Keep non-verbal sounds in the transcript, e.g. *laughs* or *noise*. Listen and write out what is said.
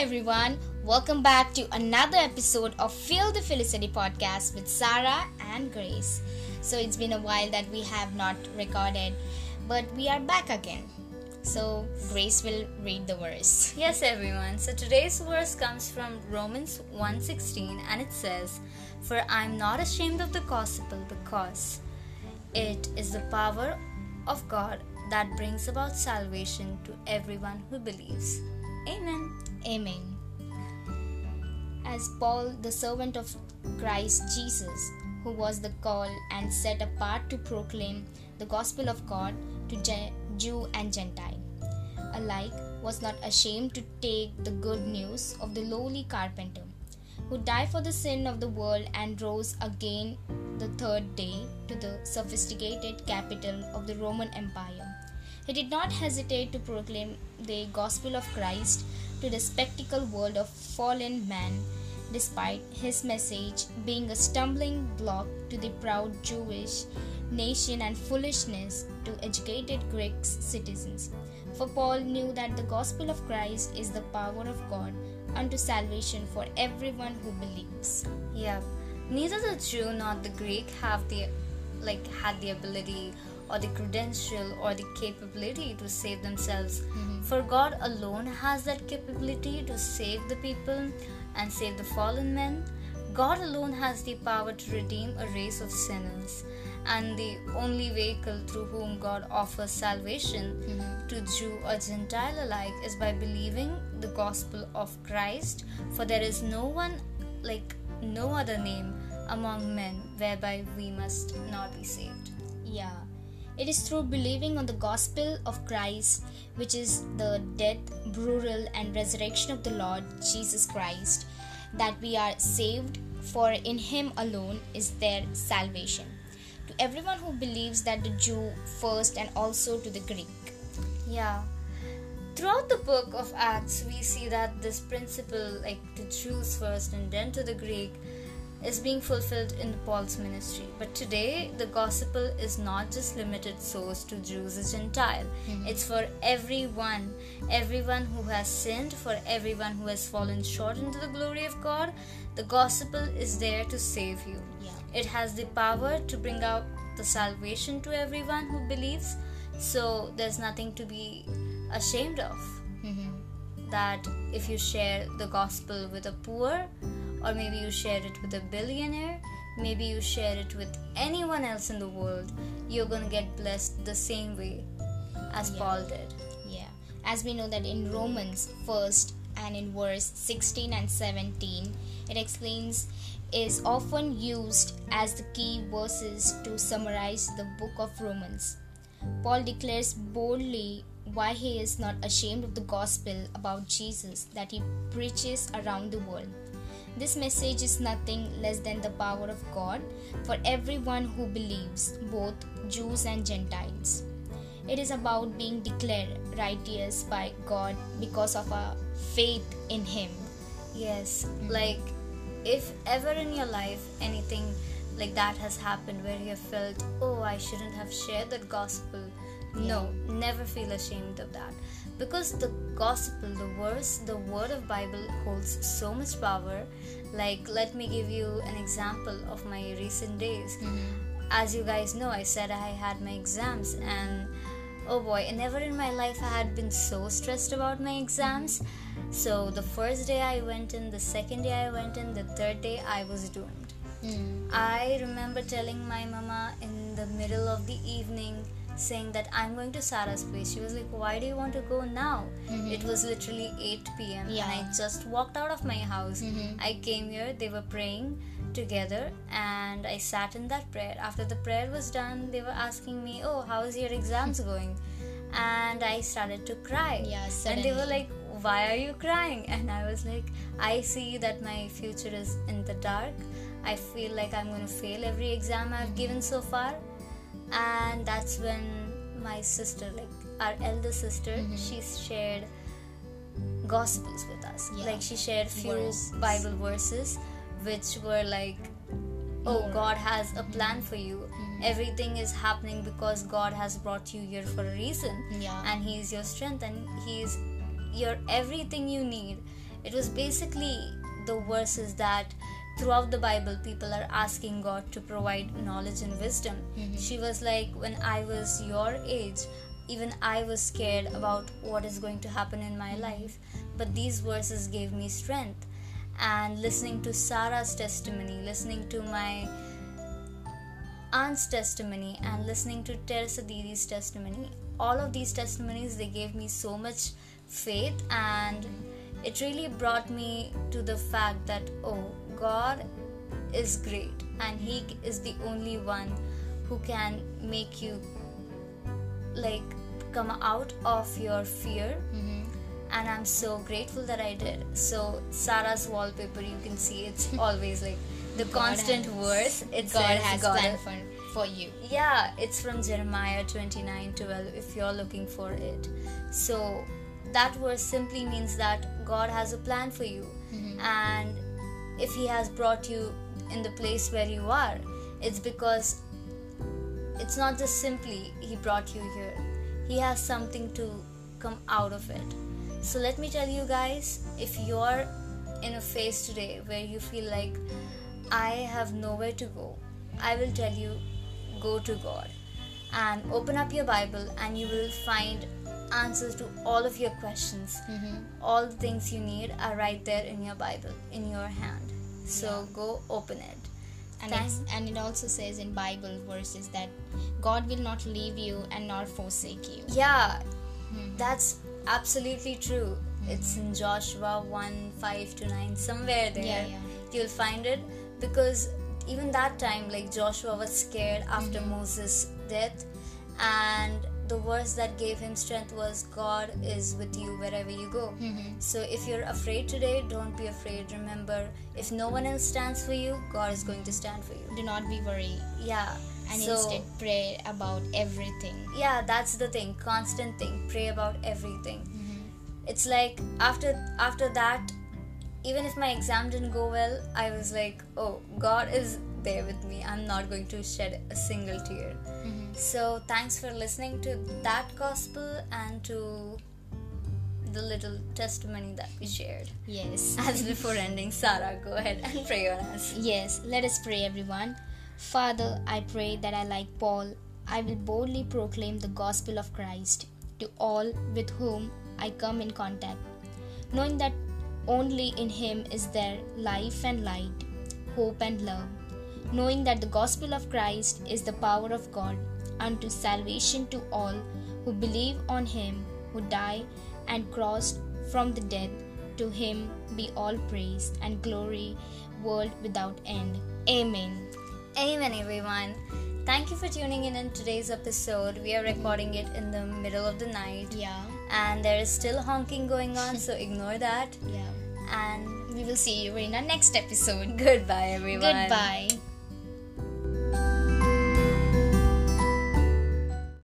everyone, welcome back to another episode of Feel the Felicity podcast with Sarah and Grace. So, it's been a while that we have not recorded, but we are back again. So, Grace will read the verse. Yes, everyone. So today's verse comes from Romans 1:16 and it says, "For I am not ashamed of the gospel because it is the power of God that brings about salvation to everyone who believes." Amen. Amen. As Paul, the servant of Christ Jesus, who was the called and set apart to proclaim the gospel of God to Jew and Gentile, alike was not ashamed to take the good news of the lowly carpenter, who died for the sin of the world and rose again the third day to the sophisticated capital of the Roman Empire. He did not hesitate to proclaim the gospel of Christ to the spectacle world of fallen man, despite his message being a stumbling block to the proud Jewish nation and foolishness to educated Greek citizens. For Paul knew that the gospel of Christ is the power of God unto salvation for everyone who believes. Yeah. Neither the Jew nor the Greek have the like had the ability or the credential or the capability to save themselves. Mm-hmm. For God alone has that capability to save the people and save the fallen men. God alone has the power to redeem a race of sinners. And the only vehicle through whom God offers salvation mm-hmm. to Jew or Gentile alike is by believing the gospel of Christ. For there is no one like no other name among men whereby we must not be saved. Yeah. It is through believing on the gospel of Christ, which is the death, burial, and resurrection of the Lord Jesus Christ, that we are saved, for in Him alone is there salvation. To everyone who believes that the Jew first and also to the Greek. Yeah. Throughout the book of Acts, we see that this principle, like the Jews first and then to the Greek, is being fulfilled in Paul's ministry. But today, the gospel is not just limited source to Jews or Gentile. Hmm. It's for everyone, everyone who has sinned, for everyone who has fallen short into the glory of God. The gospel is there to save you. Yeah. It has the power to bring out the salvation to everyone who believes. So there's nothing to be ashamed of. Mm-hmm. That if you share the gospel with a poor, or maybe you share it with a billionaire, maybe you share it with anyone else in the world, you're gonna get blessed the same way as Yeah. Paul did. Yeah, as we know that in Romans first and in verse 16 and 17, it explains is often used as the key verses to summarize the book of Romans. Paul declares boldly why he is not ashamed of the gospel about Jesus that he preaches around the world. This message is nothing less than the power of God for everyone who believes, both Jews and Gentiles. It is about being declared righteous by God because of our faith in Him. Yes, mm-hmm. like if ever in your life anything like that has happened where you have felt, oh, I shouldn't have shared that gospel, no, never feel ashamed of that. Because the gospel, the verse, the word of Bible holds so much power. Like, let me give you an example of my recent days. Mm-hmm. As you guys know, I said I had my exams, and oh boy, never in my life I had been so stressed about my exams. So, the first day I went in, the second day I went in, the third day I was doomed. Mm. I remember telling my mama in the middle of the evening saying that I'm going to Sarah's place. She was like, Why do you want to go now? Mm-hmm. It was literally 8 pm and I just walked out of my house. Mm-hmm. I came here, they were praying together and I sat in that prayer. After the prayer was done, they were asking me, Oh, how is your exams *laughs* going? And I started to cry. Yeah, and they were like, why are you crying *laughs* and i was like i see that my future is in the dark i feel like i'm going to fail every exam i've mm-hmm. given so far and that's when my sister like our elder sister mm-hmm. she shared gospels with us Yeah. like she shared few Verses. bible verses which were like oh More. god has a mm-hmm. plan for you mm-hmm. everything is happening because god has brought you here for a reason Yeah. and he is your strength and he is your everything you need It was basically the verses that throughout the Bible people are asking God to provide knowledge and wisdom. Mm-hmm. She was like, When I was your age, even I was scared about what is going to happen in my mm-hmm. life, but these verses gave me strength. And listening to Sarah's testimony, listening to my aunt's testimony and listening to Teresa Didi's testimony, all of these testimonies they gave me so much faith and it really brought me to the fact that oh God is great and he is the only one who can make you like come out of your fear. Mm-hmm. And I'm so grateful that I did. So Sarah's wallpaper you can see it's *laughs* always like the constant has- verse it God says has God planned for, for you. yeah it's from jeremiah 29 12 if you're looking for it. So that verse simply means that god has a plan for you. Mm-hmm. And if he has brought you in the place where you are it's because it's not just simply he brought you here. He has something to come out of it. So let me tell you guys if you're in a phase today where you feel like i have nowhere to go i will tell you go to god and open up your bible and you will find answers to all of your questions. Mm-hmm. All the things you need are right there in your bible in your hand so go open it And, and it also says in Bible verses that God will not leave you and not forsake you. Yeah, mm-hmm. that's absolutely true. It's in mm-hmm. Joshua 1 5 to 9, somewhere there. Yeah, yeah. You'll find it because even that time, like Joshua was scared after mm-hmm. Moses' death, and the verse that gave him strength was God is with you wherever you go. Mm-hmm. So if you're afraid today, don't be afraid. Remember, if no one else stands for you, God is going to stand for you. Do not be worried Yeah. and so, instead pray about everything. yeah that's the thing constant thing pray about everything mm-hmm. it's like after after that even if my exam didn't go well i was like oh god is there with me. I'm not going to shed a single tear. Mm-hmm. So thanks for listening to that gospel and to the little testimony that we shared. Yes. *laughs* as before ending sarah go ahead and *laughs* pray on us. Yes, let us pray, everyone. Father, I pray that I, like Paul, I will boldly proclaim the gospel of Christ to all with whom I come in contact, knowing that only in Him is there life and light, hope and love, knowing that the gospel of Christ is the power of God unto salvation to all who believe on Him who died and crossed from the dead. To Him be all praise and glory, world without end. Amen. Amen, everyone. Thank you for tuning in in today's episode. We are recording it in the middle of the night, Yeah, and there is still honking going on, so *laughs* ignore that. yeah. And We will see you in our next episode. *laughs* goodbye, everyone. Goodbye.